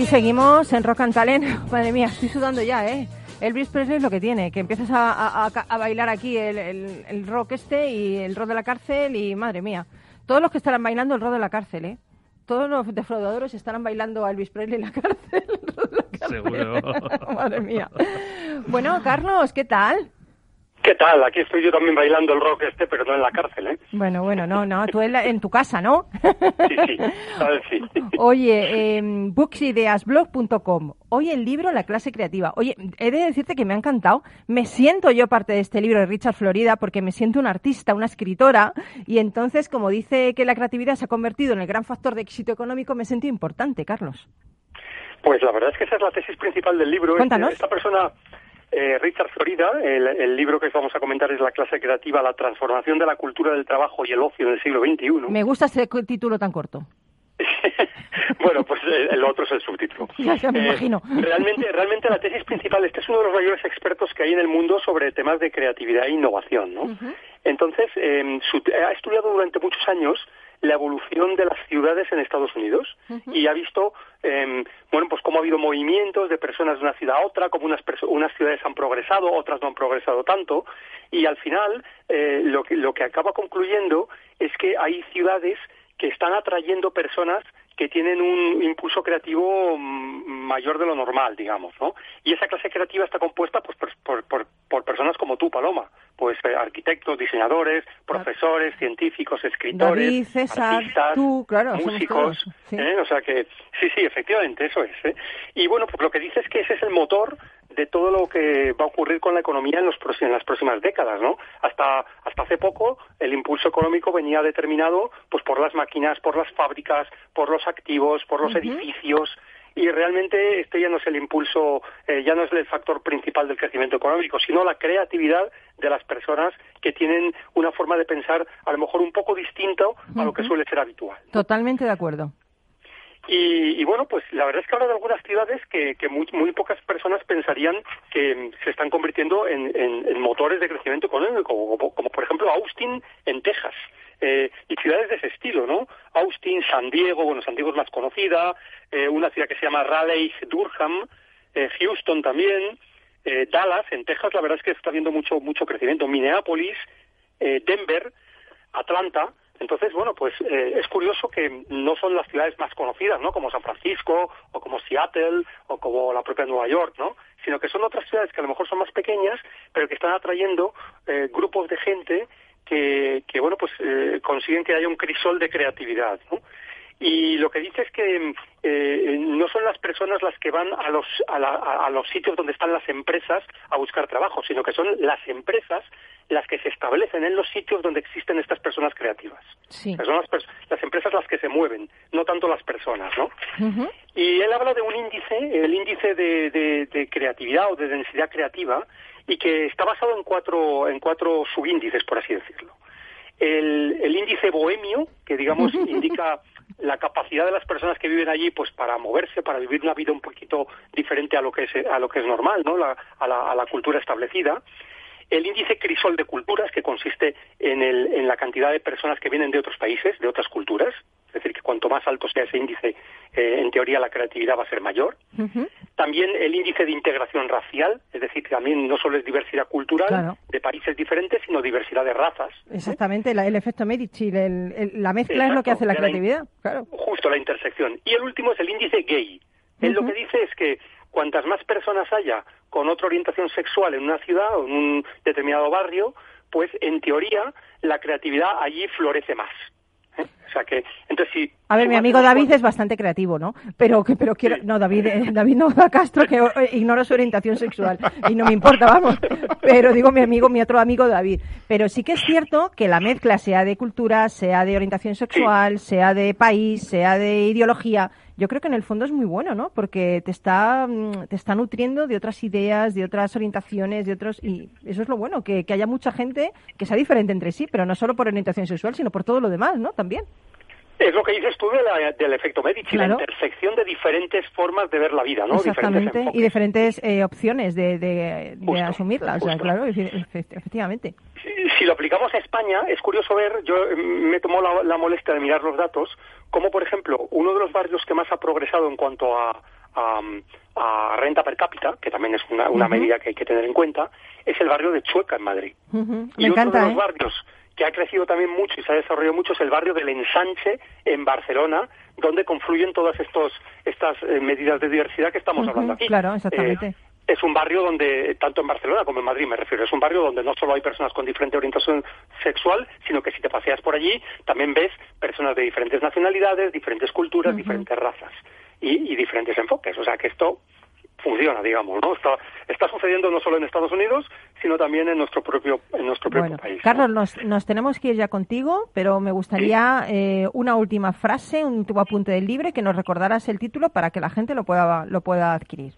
aquí seguimos en Rock and Talent. Madre mía, estoy sudando ya, ¿eh? Elvis Presley es lo que tiene, que empiezas a, a- bailar aquí el, el- el rock este y el rock de la cárcel y madre mía, todos los que estarán bailando el rock de la cárcel, ¿eh? Todos los defraudadores estarán bailando a Elvis Presley en la cárcel. el rock de la cárcel. Seguro. madre mía. Bueno, Carlos, ¿qué tal? ¿Qué tal? Aquí estoy yo también bailando el rock este, pero no en la cárcel, ¿eh? Bueno, bueno, no, no, tú en, la- en tu casa, ¿no? Sí, sí, sabes, sí. Oye, eh, booksideasblog.com. Hoy el libro La clase creativa. Oye, he de decirte que me ha encantado. Me siento yo parte de este libro de Richard Florida porque me siento una artista, una escritora. Y entonces, como dice que la creatividad se ha convertido en el gran factor de éxito económico, me siento importante, Carlos. Pues la verdad es que esa es la tesis principal del libro. Cuéntanos. Esta persona, eh, Richard Florida, el, el libro que vamos a comentar es La clase creativa, la transformación de la cultura del trabajo y el ocio en el siglo XXI. Me gusta ese título tan corto. bueno, pues eh, el otro es el subtítulo. Ya, ya me Eh, imagino. Realmente, realmente la tesis principal, este es uno de los mayores expertos que hay en el mundo sobre temas de creatividad e innovación, ¿no? Entonces, eh, su- ha estudiado durante muchos años la evolución de las ciudades en Estados Unidos y ha visto, eh, bueno, pues cómo ha habido movimientos de personas de una ciudad a otra, cómo unas, unas ciudades han progresado, otras no han progresado tanto, y al final eh, lo, que, lo que acaba concluyendo es que hay ciudades que están atrayendo personas que tienen un impulso creativo mm, mayor de lo normal, digamos, ¿no? Y esa clase creativa está compuesta pues, por, por, por- personas como tú, Paloma, pues eh, arquitectos, diseñadores, profesores, científicos, escritores, David, César, artistas, tú, claro, somos músicos, todos, sí. ¿eh? o sea que sí, sí, efectivamente, eso es. ¿eh? Y bueno, pues lo que dice es que ese es el motor de todo lo que va a ocurrir con la economía en, los en las próximas décadas, ¿no? Hasta hasta hace poco el impulso económico venía determinado pues por las máquinas, por las fábricas, por los activos, por los edificios y realmente este ya no es el impulso, eh, ya no es el factor principal del crecimiento económico, sino la creatividad de las personas que tienen una forma de pensar a lo mejor un poco distinto a lo que suele ser habitual. Totalmente de acuerdo. Y, y, bueno, pues la verdad es que habla de algunas ciudades que, que muy, muy, pocas personas pensarían que se están convirtiendo en, en, motores de crecimiento económico, como, como, por ejemplo Austin en Texas. Eh, y ciudades de ese estilo, ¿no? Austin, San Diego, bueno, San Diego es más conocida, eh, una ciudad que se llama Raleigh, Durham, eh, Houston también, eh, Dallas, en Texas, la verdad es que está habiendo mucho, mucho crecimiento, Minneapolis, eh, Denver, Atlanta, entonces, bueno, pues eh, es curioso que no son las ciudades más conocidas, ¿no? Como San Francisco, o como Seattle, o como la propia Nueva York, ¿no? Sino que son otras ciudades que a lo mejor son más pequeñas, pero que están atrayendo eh, grupos de gente que, que bueno, pues eh, consiguen que haya un crisol de creatividad, ¿no? Y lo que dice es que eh, no son las personas las que van a los, a, la, a los sitios donde están las empresas a buscar trabajo, sino que son las empresas las que se establecen en los sitios donde existen estas personas creativas. Sí. Son las, las, empresas las que se mueven, no tanto las personas, ¿no? Uh -huh. Y él habla de un índice, el índice de, de, de, creatividad o de densidad creativa, y que está basado en cuatro, en cuatro subíndices, por así decirlo. El, el índice bohemio, que digamos indica la capacidad de las personas que viven allí pues para moverse para vivir una vida un poquito diferente a lo que es a lo que es normal no la, a, la, a la cultura establecida. El índice crisol de culturas que consiste en, el, en la cantidad de personas que vienen de otros países de otras culturas es decir que cuanto más alto sea ese índice eh, en teoría la creatividad va a ser mayor uh -huh. también el índice de integración racial es decir que también no solo es diversidad cultural claro. de países diferentes sino diversidad de razas exactamente ¿eh? la, el efecto Medici el, el, la mezcla Exacto, es lo que hace la creatividad la, claro justo la intersección y el último es el índice gay él uh -huh. lo que dice es que cuantas más personas haya con otra orientación sexual en una ciudad o en un determinado barrio, pues en teoría la creatividad allí florece más. O sea que, entonces si... A ver, mi amigo David es bastante creativo, ¿no? Pero que pero quiero... Sí. No, David, eh, David no da Castro, que ignoro su orientación sexual y no me importa, vamos. Pero digo mi amigo, mi otro amigo David. Pero sí que es cierto que la mezcla, sea de cultura, sea de orientación sexual, sí. sea de país, sea de ideología, yo creo que en el fondo es muy bueno, ¿no? Porque te está, mm, te está nutriendo de otras ideas, de otras orientaciones, de otros... Y eso es lo bueno, que, que haya mucha gente que sea diferente entre sí, pero no solo por orientación sexual, sino por todo lo demás, ¿no? También. Es lo que dices tú de la, del efecto Medici, claro. la intersección de diferentes formas de ver la vida, ¿no? Diferentes y diferentes eh, opciones de, de, justo, asumirla, o sea, claro, efectivamente. Si, si, lo aplicamos a España, es curioso ver, yo me tomó la, la, molestia de mirar los datos, como por ejemplo, uno de los barrios que más ha progresado en cuanto a, a, a renta per cápita, que también es una, una uh -huh. medida que hay que tener en cuenta, es el barrio de Chueca, en Madrid. Uh -huh. y otro encanta, de los ¿eh? barrios que ha crecido también mucho y se ha desarrollado mucho es el barrio del Ensanche en Barcelona, donde confluyen todas estos, estas eh, medidas de diversidad que estamos uh -huh, hablando aquí. Claro, exactamente. Eh, es un barrio donde, tanto en Barcelona como en Madrid me refiero, es un barrio donde no solo hay personas con diferente orientación sexual, sino que si te paseas por allí también ves personas de diferentes nacionalidades, diferentes culturas, uh -huh. diferentes razas y, y diferentes enfoques. O sea que esto funciona, digamos, ¿no? Está, está sucediendo no solo en Estados Unidos, sino también en nuestro propio, en nuestro propio bueno, país. Carlos, ¿no? nos, nos, tenemos que ir ya contigo, pero me gustaría ¿Sí? eh, una última frase, un tu apunte del libre, que nos recordaras el título para que la gente lo pueda, lo pueda adquirir.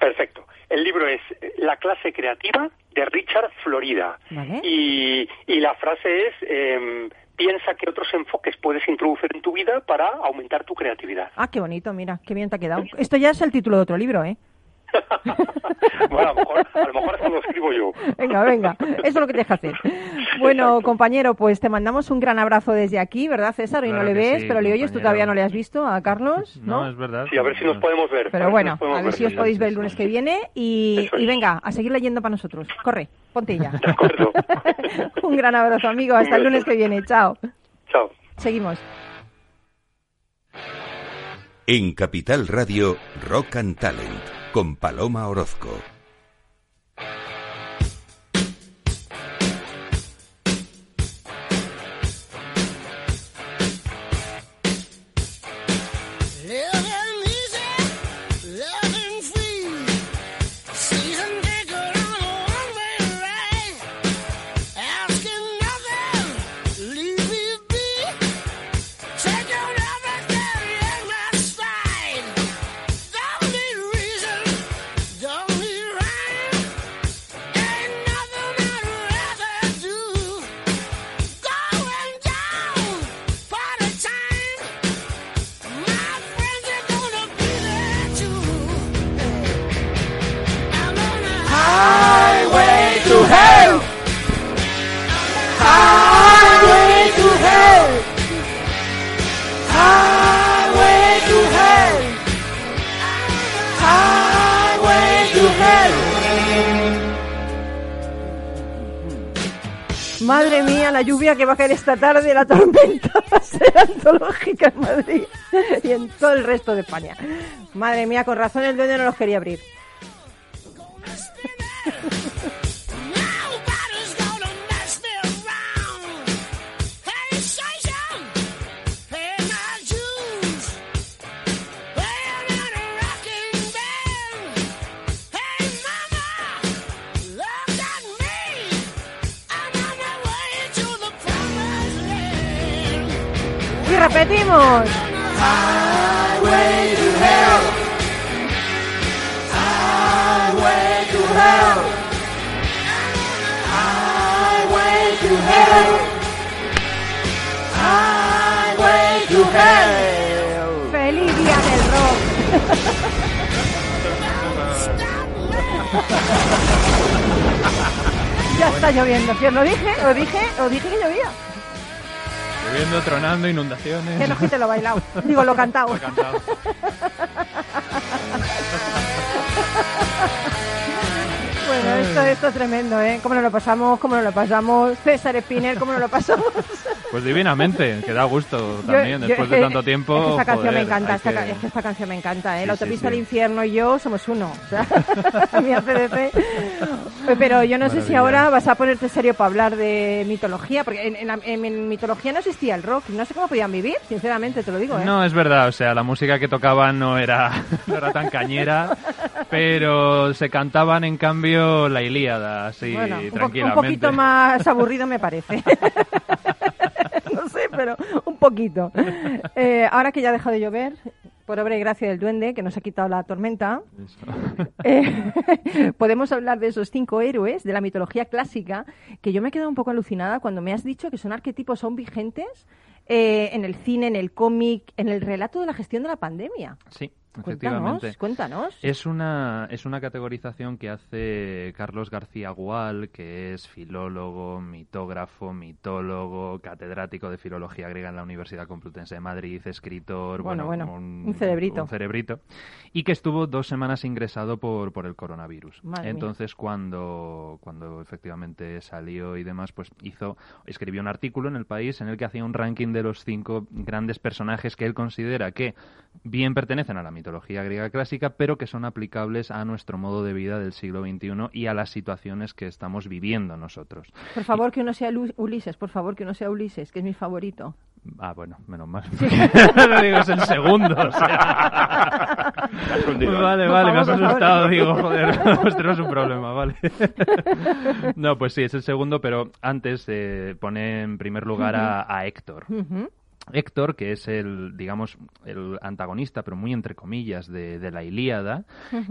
Perfecto. El libro es La clase creativa de Richard Florida. Vale. Y, y, la frase es eh, piensa que otros enfoques puedes introducir en tu vida para aumentar tu creatividad. Ah, qué bonito, mira, qué bien te ha quedado. Esto ya es el título de otro libro, ¿eh? bueno, a lo, mejor, a lo mejor eso lo escribo yo. Venga, venga, eso es lo que tienes que hacer. Bueno, Exacto. compañero, pues te mandamos un gran abrazo desde aquí, ¿verdad, César? Hoy claro no le ves, sí, pero le oyes, compañero. tú todavía no le has visto a Carlos, ¿no? No, es verdad. Sí, a ver si nos podemos ver. Pero bueno, si a ver si os podéis ver el lunes que viene y, y venga, a seguir leyendo para nosotros. Corre, ponte ya. De acuerdo. un gran abrazo, amigo. Hasta el lunes que viene. Chao. Chao. Seguimos. En Capital Radio, Rock and Talent, con Paloma Orozco. Que va a caer esta tarde, la tormenta va a ser antológica en Madrid y en todo el resto de España. Madre mía, con razón el dueño no los quería abrir. Ya está lloviendo. ¿Lo dije? ¿Lo dije? ¿Lo dije que llovía? Lloviendo, tronando, inundaciones. Que no quite lo bailado. Digo, lo cantado. Lo cantado. Esto, es tremendo, ¿eh? ¿Cómo nos lo pasamos? ¿Cómo nos lo pasamos? César Spinner, ¿cómo nos lo pasamos? Pues divinamente, que da gusto también, yo- después es de que- tanto tiempo. es que esta canción me joder, encanta, hay esta, que- es que esta canción me encanta, ¿eh? Sí, La sí, autopista sí. al infierno y yo somos uno. O sea, mi ACDC. Pero yo no sé si Maravilla. ahora vas a ponerte serio para hablar de mitología, porque en, en la- en- en mitología no existía el rock. No sé cómo podían vivir, sinceramente, te lo digo, ¿eh? No, es verdad, o sea, la música que tocaban no era, no era tan cañera, pero se cantaban en cambio la Ilíada, así, bueno, un, po- un tranquilamente. poquito más aburrido me parece. no sé, pero un poquito. Eh, ahora que ya ha dejado de llover, por obra y gracia del duende, que nos ha quitado la tormenta, eh, podemos hablar de esos cinco héroes de la mitología clásica, que yo me he quedado un poco alucinada cuando me has dicho que son arquetipos, son vigentes eh, en el cine, en el cómic, en el relato de la gestión de la pandemia. Sí, efectivamente. cuéntanos. Es una, es una categorización que hace Carlos García Gual, que es filólogo, mitógrafo, mitólogo, catedrático de filología griega en la Universidad Complutense de Madrid, escritor, Bueno, bueno, bueno, un cerebrito. un cerebrito, y que estuvo dos semanas ingresado por, por el coronavirus. Madre mía. Entonces, cuando, cuando efectivamente salió y demás, pues hizo, escribió un artículo en el país en el que hacía un ranking de los cinco grandes personajes que él considera que bien pertenecen a la mitología griega clásica, pero que son aplicables a nuestro modo de vida del siglo XXI y a las situaciones que estamos viviendo nosotros. Por favor, que uno sea Lu- Ulises, por favor, que uno sea Ulises, que es mi favorito. Ah, bueno, menos mal. Lo digo, es el segundo. o sea. Me has hundido. Vale, vale, me has asustado. Digo, joder, pues tenemos un problema, vale. No, pues sí, es el segundo, pero antes eh, pone en primer lugar a, a Héctor. Ujú. Héctor, que es el, digamos, el antagonista, pero muy entre comillas, de, de la Ilíada,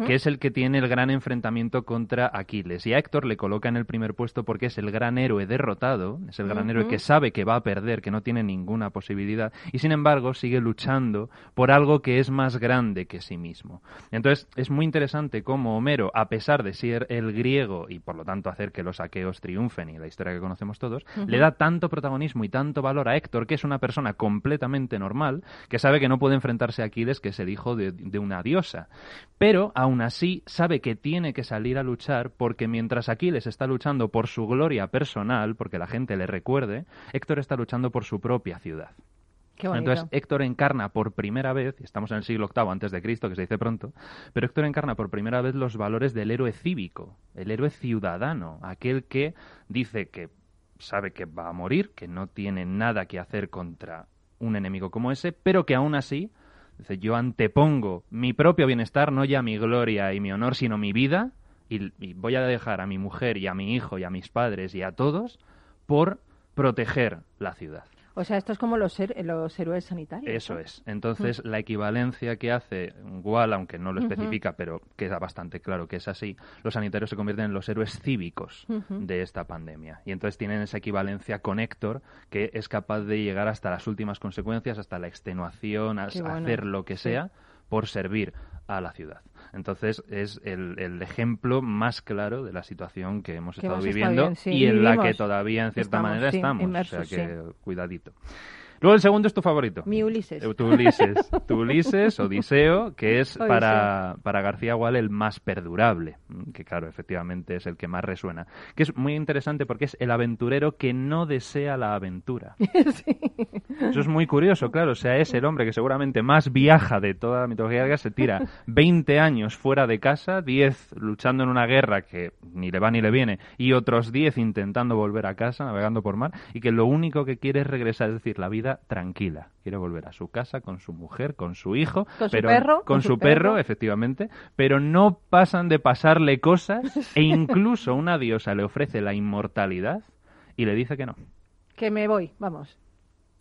que es el que tiene el gran enfrentamiento contra Aquiles. Y a Héctor le coloca en el primer puesto porque es el gran héroe derrotado, es el gran héroe que sabe que va a perder, que no tiene ninguna posibilidad, y sin embargo sigue luchando por algo que es más grande que sí mismo. Entonces, es muy interesante cómo Homero, a pesar de ser el griego y por lo tanto hacer que los aqueos triunfen y la historia que conocemos todos, le da tanto protagonismo y tanto valor a Héctor, que es una persona completamente normal, que sabe que no puede enfrentarse a Aquiles, que es el hijo de, de una diosa. Pero, aún así, sabe que tiene que salir a luchar porque mientras Aquiles está luchando por su gloria personal, porque la gente le recuerde, Héctor está luchando por su propia ciudad. Entonces Héctor encarna por primera vez, estamos en el siglo VIII antes de Cristo, que se dice pronto, pero Héctor encarna por primera vez los valores del héroe cívico, el héroe ciudadano, aquel que dice que sabe que va a morir, que no tiene nada que hacer contra un enemigo como ese, pero que aún así dice yo antepongo mi propio bienestar, no ya mi gloria y mi honor, sino mi vida, y, y voy a dejar a mi mujer y a mi hijo y a mis padres y a todos por proteger la ciudad. O sea, esto es como los, her- los héroes sanitarios. Eso ¿no? es. Entonces, la equivalencia que hace Gual, aunque no lo especifica, pero queda bastante claro que es así, los sanitarios se convierten en los héroes cívicos de esta pandemia. Y entonces tienen esa equivalencia con Héctor, que es capaz de llegar hasta las últimas consecuencias, hasta la extenuación, a Qué bueno. hacer lo que Sí. Por servir a la ciudad. Entonces es el, el ejemplo más claro de la situación que hemos Que estado hemos estado viviendo sí, y en la que todavía en cierta Estamos, manera sí, estamos. inmersos, o sea que cuidadito. Luego el segundo es tu favorito. Mi Ulises. Eh, Tu Ulises, tu Ulises, Odiseo, que es Odiseo. para, para García Gual el más perdurable, que claro, efectivamente es el que más resuena. Que es muy interesante porque es el aventurero que no desea la aventura. Eso es muy curioso, claro. O sea, es el hombre que seguramente más viaja de toda la mitología griega, se tira 20 años fuera de casa, 10 luchando en una guerra que ni le va ni le viene, y otros 10 intentando volver a casa, navegando por mar, y que lo único que quiere es regresar, es decir, la vida tranquila. Quiere volver a su casa con su mujer, con su hijo, Con su perro, con su perro, efectivamente, pero no pasan de pasarle cosas e incluso una diosa le ofrece la inmortalidad y le dice que no. Que me voy, vamos.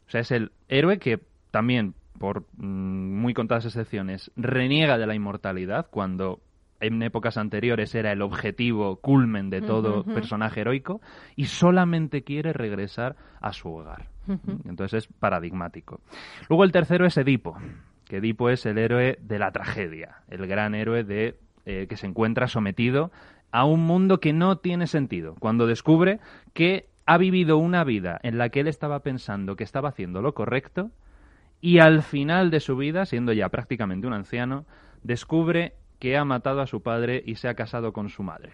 O sea, es el héroe que también, por mm, muy contadas excepciones, reniega de la inmortalidad cuando en épocas anteriores era el objetivo culmen de todo personaje heroico y solamente quiere regresar a su hogar. Entonces es paradigmático. Luego el tercero es Edipo, que Edipo es el héroe de la tragedia, el gran héroe de eh, que se encuentra sometido a un mundo que no tiene sentido. Cuando descubre que ha vivido una vida en la que él estaba pensando que estaba haciendo lo correcto y al final de su vida, siendo ya prácticamente un anciano, descubre que ha matado a su padre y se ha casado con su madre.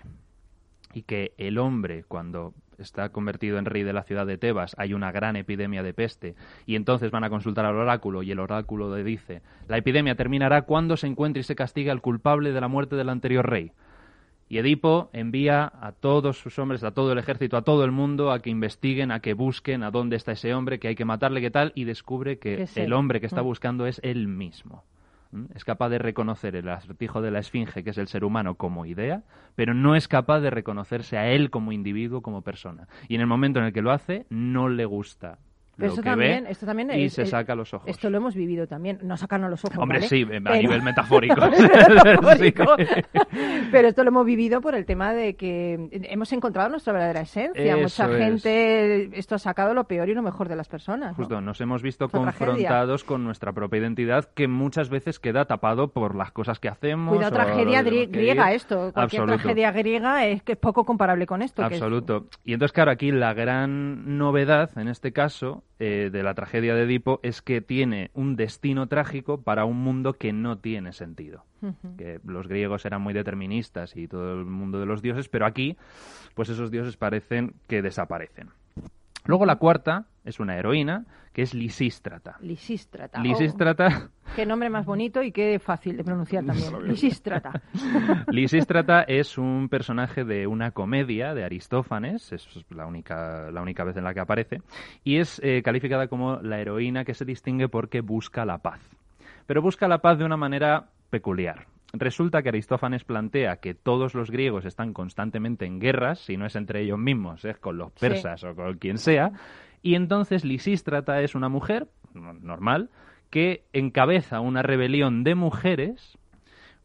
Y que el hombre, cuando está convertido en rey de la ciudad de Tebas, hay una gran epidemia de peste, y entonces van a consultar al oráculo, y el oráculo le dice, la epidemia terminará cuando se encuentre y se castigue al culpable de la muerte del anterior rey. Y Edipo envía a todos sus hombres, a todo el ejército, a todo el mundo, a que investiguen, a que busquen a dónde está ese hombre, que hay que matarle, qué tal, y descubre que el hombre que está Mm. buscando es él mismo. Es capaz de reconocer el acertijo de la esfinge, que es el ser humano, como idea, pero no es capaz de reconocerse a él como individuo, como persona. Y en el momento en el que lo hace, no le gusta Pero lo esto que también, ve esto también y es- se saca los ojos. Esto lo hemos vivido también. No sacarnos los ojos. Hombre, ¿vale? sí, a Pero- nivel metafórico. Pero esto lo hemos vivido por el tema de que hemos encontrado nuestra verdadera esencia. Eso Mucha es. gente, esto ha sacado lo peor y lo mejor de las personas. ¿no? Justo, nos hemos visto tragedia. confrontados con nuestra propia identidad que muchas veces queda tapado por las cosas que hacemos. Cuidado, tragedia griega esto. Cualquier Absoluto. tragedia griega es que es poco comparable con esto. que es- Absoluto. Y entonces, claro, aquí la gran novedad, en este caso, eh, de la tragedia de Edipo, es que tiene un destino trágico para un mundo que no tiene sentido. Que los griegos eran muy deterministas y todo el mundo de los dioses, pero aquí, pues esos dioses parecen que desaparecen. Luego la cuarta es una heroína, que es Lisístrata. Lisístrata. Oh, Lisístrata qué nombre más bonito y qué fácil de pronunciar también. Lisístrata. Lisístrata es un personaje de una comedia de Aristófanes, es la única, la única vez en la que aparece, y es eh, calificada como la heroína que se distingue porque busca la paz. Pero busca la paz de una manera peculiar. Resulta que Aristófanes plantea que todos los griegos están constantemente en guerras, si no es entre ellos mismos, es con los Sí. persas o con quien sea, y entonces Lisístrata es una mujer no- normal que encabeza una rebelión de mujeres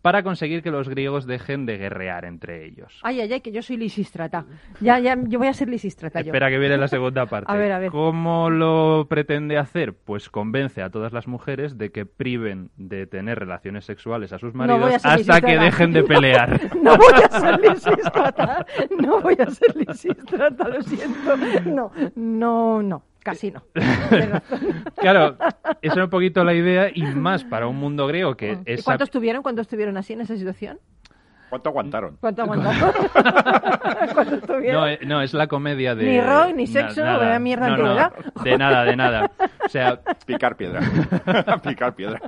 para conseguir que los griegos dejen de guerrear entre ellos. Ay, ay, ay, que yo soy lisístrata. Ya, ya, yo voy a ser lisístrata yo. Espera que viene la segunda parte. A ver, a ver. ¿Cómo lo pretende hacer? Pues convence a todas las mujeres de que priven de tener relaciones sexuales a sus maridos a hasta que dejen de pelear. No voy a ser lisístrata. No voy a ser lisístrata, lo siento. No, no, no. Casi no. Tienes razón. claro, esa era un poquito la idea y más para un mundo griego que ¿Y es... cuántos estuvieron? ¿Cuántos estuvieron así en esa situación? ¿Cuánto aguantaron? ¿Cuánto aguantaron? No, eh, no, es la comedia de... Ni rock, ni na- sexo, nada. vaya mierda No, no, antigüedad. de nada, de nada. O sea, Picar piedra. Picar piedra.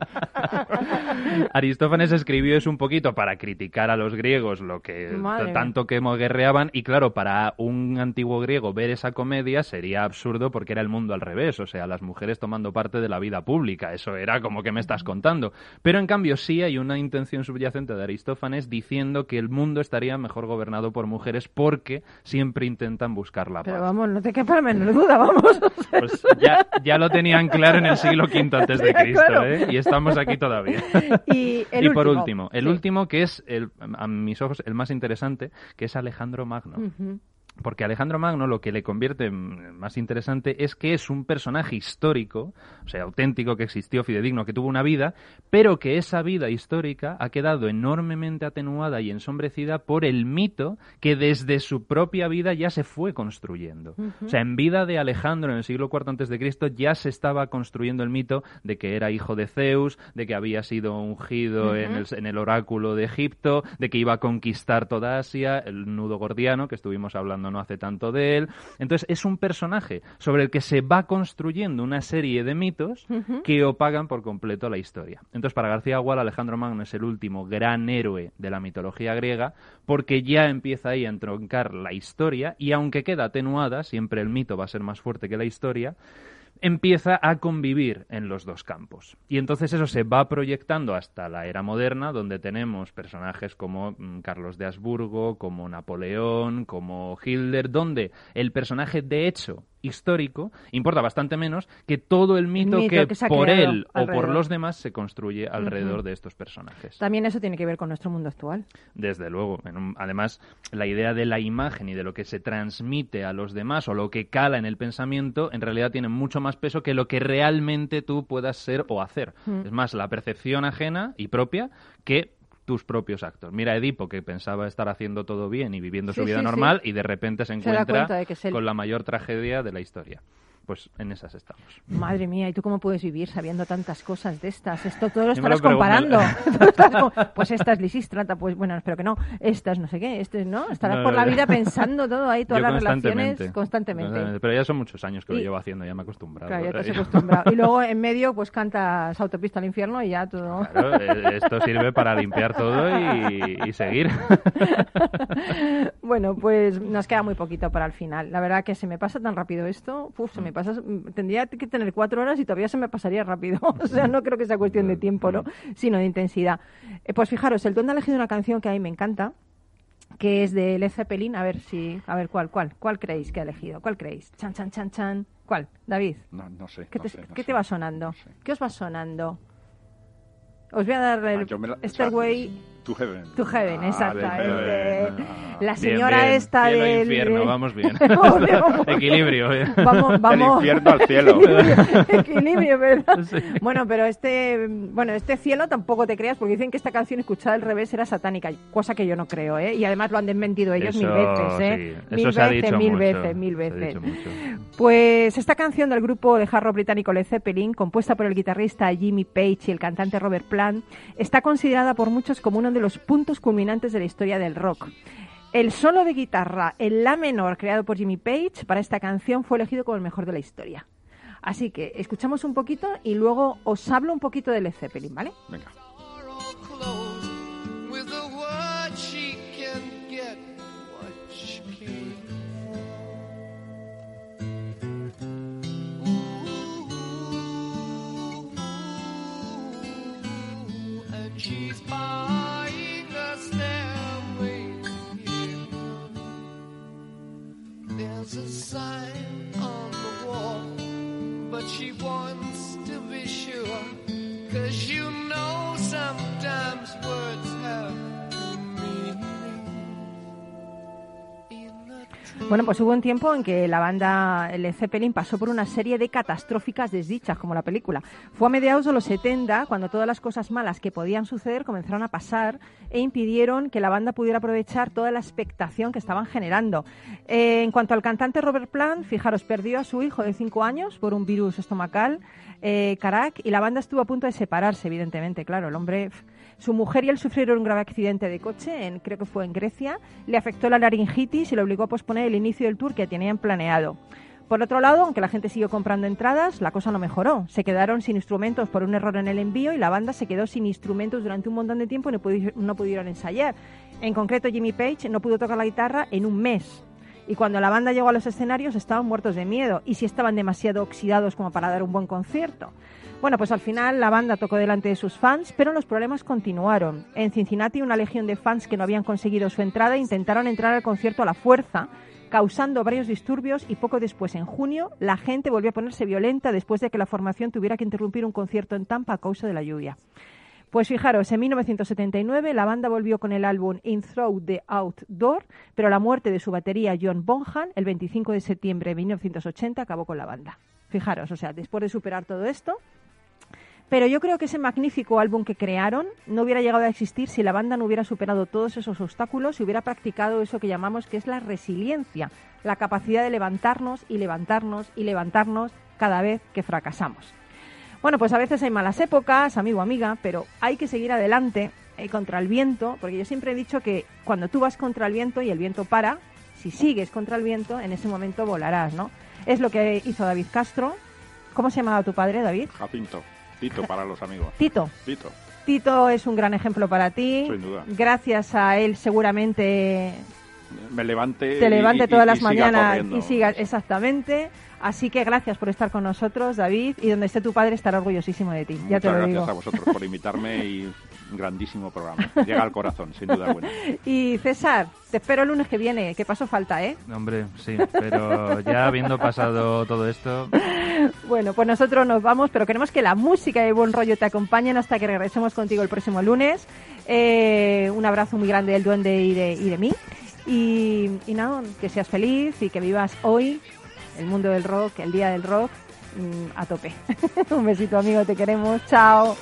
Aristófanes escribió eso un poquito para criticar a los griegos lo que Madre tanto que guerreaban y claro, para un antiguo griego ver esa comedia sería absurdo porque era el mundo al revés, o sea, las mujeres tomando parte de la vida pública, eso era como que me estás contando. Pero en cambio sí hay una intención subyacente de Aristófanes diciendo que el mundo estaría mejor gobernado por mujeres porque siempre intentan buscar la paz. Pero vamos, no te quepa la menor duda, vamos. Pues ya, ya lo tenían claro en el siglo V antes de Cristo. ¿eh? Y estamos aquí todavía. Y, el y por último. último, el Sí. último que es, el, a mis ojos, el más interesante, que es Alejandro Magno. Porque Alejandro Magno lo que le convierte más interesante es que es un personaje histórico, o sea, auténtico, que existió, fidedigno, que tuvo una vida, pero que esa vida histórica ha quedado enormemente atenuada y ensombrecida por el mito que desde su propia vida ya se fue construyendo. O sea, en vida de Alejandro en el siglo IV antes de Cristo ya se estaba construyendo el mito de que era hijo de Zeus, de que había sido ungido en, el, en el oráculo de Egipto, de que iba a conquistar toda Asia, el nudo gordiano que estuvimos hablando no hace tanto de él. Entonces es un personaje sobre el que se va construyendo una serie de mitos que opagan por completo la historia. Entonces para García Agual Alejandro Magno es el último gran héroe de la mitología griega porque ya empieza ahí a entroncar la historia y aunque queda atenuada, siempre el mito va a ser más fuerte que la historia, empieza a convivir en los dos campos. Y entonces eso se va proyectando hasta la era moderna, donde tenemos personajes como mm, Carlos de Habsburgo, como Napoleón, como Hitler, donde el personaje de hecho histórico importa bastante menos que todo el mito, que, por él o por los demás se construye alrededor de estos personajes. También eso tiene que ver con nuestro mundo actual. Desde luego. además, la idea de la imagen y de lo que se transmite a los demás o lo que cala en el pensamiento en realidad tiene mucho más peso que lo que realmente tú puedas ser o hacer. Es más, la percepción ajena y propia que tus propios actos. Mira Edipo, que pensaba estar haciendo todo bien y viviendo su vida normal, y de repente se encuentra con la mayor tragedia de la historia pues en esas estamos. Madre mía, ¿y tú cómo puedes vivir sabiendo tantas cosas de estas? Esto todo lo estarás comparando. pues esta es Lisístrata, pues bueno, espero que no. Esta es no sé qué, este ¿no? Estarás por la vida pensando todo ahí, todas las relaciones constantemente. Pero ya son muchos años que lo llevo haciendo, ya me he acostumbrado. Claro, ya te has acostumbrado. Y luego en medio pues cantas Autopista al Infierno y ya todo. Claro, eh, esto sirve para limpiar todo y, seguir. Bueno, pues nos queda muy poquito para el final. La verdad que se me pasa tan rápido esto, Uf, se me pasa tendría que tener cuatro horas y todavía se me pasaría rápido. o sea, no creo que sea cuestión de tiempo, ¿no? Sino de intensidad. Eh, pues fijaros, el Don ha elegido una canción que a mí me encanta, que es de Led Zeppelin. A ver si, a ver cuál, cuál, cuál creéis que ha elegido, cuál creéis. Chan, chan, chan, chan. ¿Cuál, David? No, no sé. ¿Qué, te, ¿qué te va sonando? ¿Qué os va sonando? Os voy a dar el ah, Stairway to Heaven. To Heaven, ah, exactamente. La señora esta del... infierno, vamos bien. Equilibrio. ¿eh? Vamos, vamos. Del infierno al cielo. Equilibrio, ¿verdad? Bueno, pero este, bueno, este cielo tampoco te creas, porque dicen que esta canción escuchada al revés era satánica, cosa que yo no creo, ¿eh? Y además lo han desmentido ellos mil veces, ¿eh? Mil veces, mil veces, mil veces. Pues esta canción del grupo de hard rock británico Led Zeppelin, compuesta por el guitarrista Jimmy Page y el cantante Robert Plant, está considerada por muchos como uno de los puntos culminantes de la historia del rock. El solo de guitarra en la menor creado por Jimmy Page para esta canción fue elegido como el mejor de la historia. Así que escuchamos un poquito y luego os hablo un poquito de Led Zeppelin, ¿vale? Venga. There's a sign on the wall, but she wants to be sure. Cause you know Bueno, pues hubo un tiempo en que la banda Led Zeppelin pasó por una serie de catastróficas desdichas, como la película. Fue a mediados de los 70 cuando todas las cosas malas que podían suceder comenzaron a pasar e impidieron que la banda pudiera aprovechar toda la expectación que estaban generando. Eh, en cuanto al cantante Robert Plant, fijaros, perdió a su hijo de 5 años por un virus estomacal, eh, Carac, y la banda estuvo a punto de separarse, evidentemente, claro, el hombre... Su mujer y él sufrieron un grave accidente de coche, en, creo que fue en Grecia, le afectó la laringitis y le obligó a posponer el inicio del tour que tenían planeado. Por otro lado, aunque la gente siguió comprando entradas, la cosa no mejoró. Se quedaron sin instrumentos por un error en el envío y la banda se quedó sin instrumentos durante un montón de tiempo y no, no pudieron ensayar. En concreto, Jimmy Page no pudo tocar la guitarra en un mes. Y cuando la banda llegó a los escenarios estaban muertos de miedo y si estaban demasiado oxidados como para dar un buen concierto. Bueno, pues al final la banda tocó delante de sus fans, pero los problemas continuaron. En Cincinnati, una legión de fans que no habían conseguido su entrada intentaron entrar al concierto a la fuerza, causando varios disturbios y poco después, en junio, la gente volvió a ponerse violenta después de que la formación tuviera que interrumpir un concierto en Tampa a causa de la lluvia. Pues fijaros, en 1979 la banda volvió con el álbum In Through the Outdoor, pero la muerte de su batería John Bonham el 25 de septiembre de 1980 acabó con la banda. Fijaros, o sea, después de superar todo esto, pero yo creo que ese magnífico álbum que crearon no hubiera llegado a existir si la banda no hubiera superado todos esos obstáculos y hubiera practicado eso que llamamos que es la resiliencia, la capacidad de levantarnos y levantarnos y levantarnos cada vez que fracasamos. Bueno, pues a veces hay malas épocas, amigo, amiga, pero hay que seguir adelante eh, contra el viento, porque yo siempre he dicho que cuando tú vas contra el viento y el viento para, si sigues contra el viento, en ese momento volarás, ¿no? Es lo que hizo David Castro. ¿Cómo se llamaba tu padre, David? Jacinto. Tito para los amigos. Tito. Tito. Tito es un gran ejemplo para ti. Sin duda. Gracias a él seguramente Me levante. te levante y- todas y las mañanas y sigas exactamente. Así que gracias por estar con nosotros, David, y donde esté tu padre estará orgullosísimo de ti. ya te lo gracias digo. a vosotros por invitarme y grandísimo programa. Llega al corazón, sin duda alguna. Y César, te espero el lunes que viene. ¿Qué paso falta, eh? Hombre, sí, pero ya habiendo pasado todo esto, Bueno, pues nosotros nos vamos, pero queremos que la música y buen rollo te acompañen hasta que regresemos contigo el próximo lunes. Eh, un abrazo muy grande del duende y de, y de mí. Y, y nada, que seas feliz y que vivas hoy el mundo del rock, el día del rock, mm, a tope. un besito, amigo, te queremos. Chao.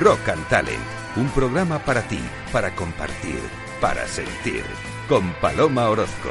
Rock and Talent, un programa para ti, para compartir, para sentir, con Paloma Orozco.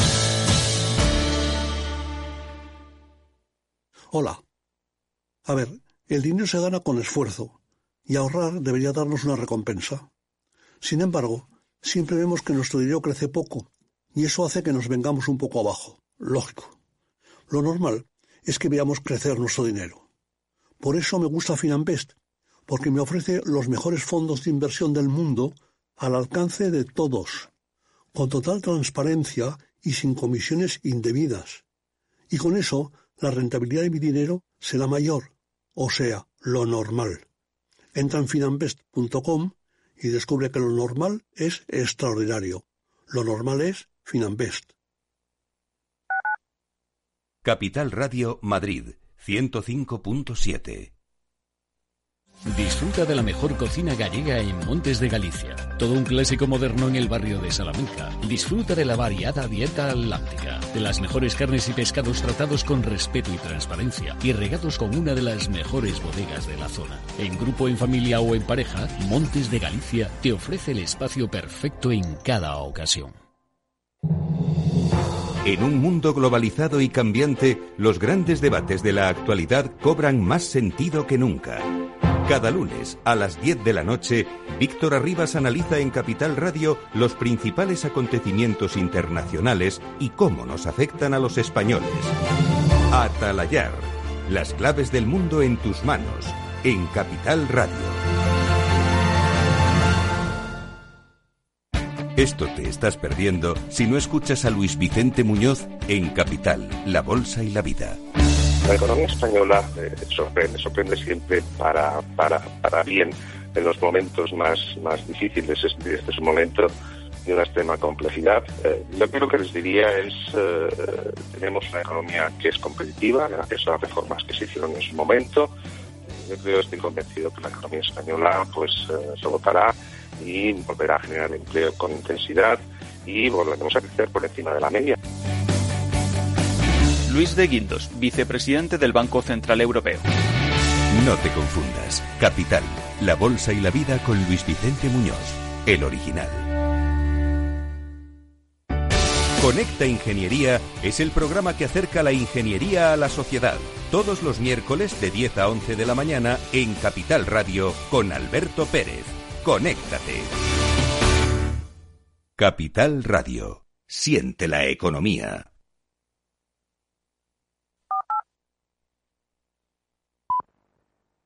Hola. A ver, el dinero se gana con esfuerzo y ahorrar debería darnos una recompensa. Sin embargo, siempre vemos que nuestro dinero crece poco y eso hace que nos vengamos un poco abajo. Lógico. Lo normal es que veamos crecer nuestro dinero. Por eso me gusta Finanbest, porque me ofrece los mejores fondos de inversión del mundo al alcance de todos, con total transparencia y sin comisiones indebidas. Y con eso la rentabilidad de mi dinero será mayor, o sea, lo normal. Entra en finanbest.com y descubre que lo normal es extraordinario. Lo normal es Finanbest. Capital Radio Madrid 105.7. Disfruta de la mejor cocina gallega en Montes de Galicia. Todo un clásico moderno en el barrio de Salamanca. Disfruta de la variada dieta atlántica, de las mejores carnes y pescados tratados con respeto y transparencia y regados con una de las mejores bodegas de la zona. En grupo, en familia o en pareja, Montes de Galicia te ofrece el espacio perfecto en cada ocasión. En un mundo globalizado y cambiante, los grandes debates de la actualidad cobran más sentido que nunca. Cada lunes a las 10 de la noche, Víctor Arribas analiza en Capital Radio los principales acontecimientos internacionales y cómo nos afectan a los españoles. Atalayar, las claves del mundo en tus manos, en Capital Radio. Esto te estás perdiendo si no escuchas a Luis Vicente Muñoz en Capital, La Bolsa y la Vida. La economía española eh, sorprende, sorprende siempre para, para, para bien en los momentos más, más difíciles. Este, este es un momento de una extrema complejidad. Eh, yo creo que les diría es, eh, tenemos una economía que es competitiva gracias a las reformas que se hicieron en su momento. Yo creo, estoy convencido que la economía española pues eh, se votará y volverá a generar empleo con intensidad y volveremos a crecer por encima de la media. Luis de Guindos, vicepresidente del Banco Central Europeo. No te confundas. Capital, la bolsa y la vida con Luis Vicente Muñoz, el original. Conecta Ingeniería es el programa que acerca la ingeniería a la sociedad. Todos los miércoles de 10 a 11 de la mañana en Capital Radio con Alberto Pérez. Conéctate. Capital Radio. Siente la economía.